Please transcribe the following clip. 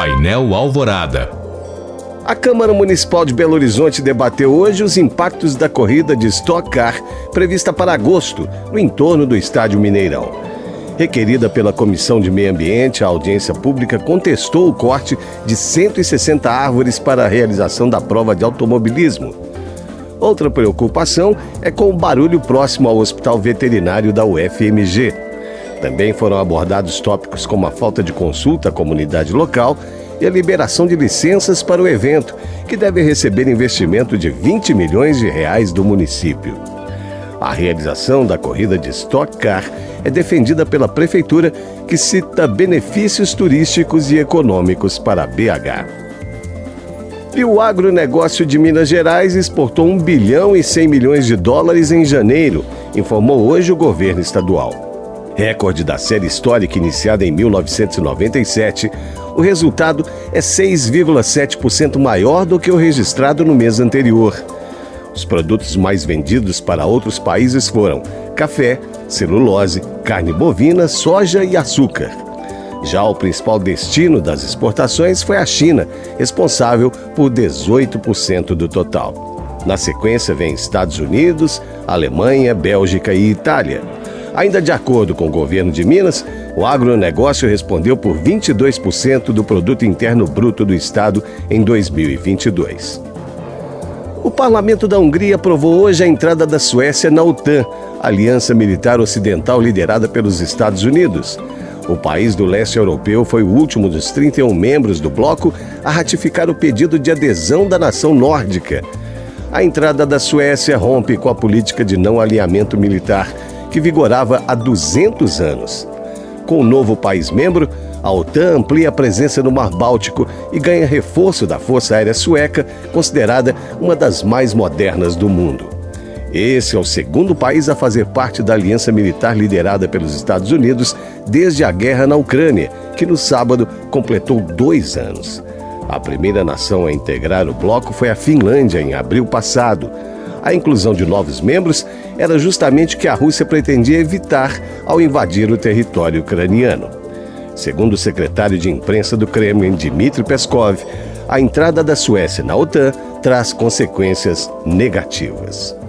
Painel Alvorada. A Câmara Municipal de Belo Horizonte debateu hoje os impactos da corrida de Stock Car prevista para agosto, no entorno do Estádio Mineirão. Requerida pela Comissão de Meio Ambiente, a audiência pública contestou o corte de 160 árvores para a realização da prova de automobilismo. Outra preocupação é com o barulho próximo ao Hospital Veterinário da UFMG. Também foram abordados tópicos como a falta de consulta à comunidade local e a liberação de licenças para o evento, que deve receber investimento de 20 milhões de reais do município. A realização da corrida de Stock Car é defendida pela prefeitura, que cita benefícios turísticos e econômicos para BH. E o agronegócio de Minas Gerais exportou 1 bilhão e 100 milhões de dólares em janeiro, informou hoje o governo estadual. Recorde da série histórica iniciada em 1997, o resultado é 6,7% maior do que o registrado no mês anterior. Os produtos mais vendidos para outros países foram café, celulose, carne bovina, soja e açúcar. Já o principal destino das exportações foi a China, responsável por 18% do total. Na sequência vem Estados Unidos, Alemanha, Bélgica e Itália. Ainda de acordo com o governo de Minas, o agronegócio respondeu por 22% do produto interno bruto do estado em 2022. O parlamento da Hungria aprovou hoje a entrada da Suécia na OTAN, aliança militar ocidental liderada pelos Estados Unidos. O país do leste europeu foi o último dos 31 membros do bloco a ratificar o pedido de adesão da nação nórdica. A entrada da Suécia rompe com a política de não alinhamento militar, que vigorava há 200 anos. Com o novo país membro, a OTAN amplia a presença no Mar Báltico e ganha reforço da Força Aérea Sueca, considerada uma das mais modernas do mundo. Esse é o segundo país a fazer parte da aliança militar liderada pelos Estados Unidos desde a guerra na Ucrânia, que no sábado completou dois anos. A primeira nação a integrar o bloco foi a Finlândia, em abril passado. A inclusão de novos membros era justamente o que a Rússia pretendia evitar ao invadir o território ucraniano. Segundo o secretário de imprensa do Kremlin, Dmitry Peskov, a entrada da Suécia na OTAN traz consequências negativas.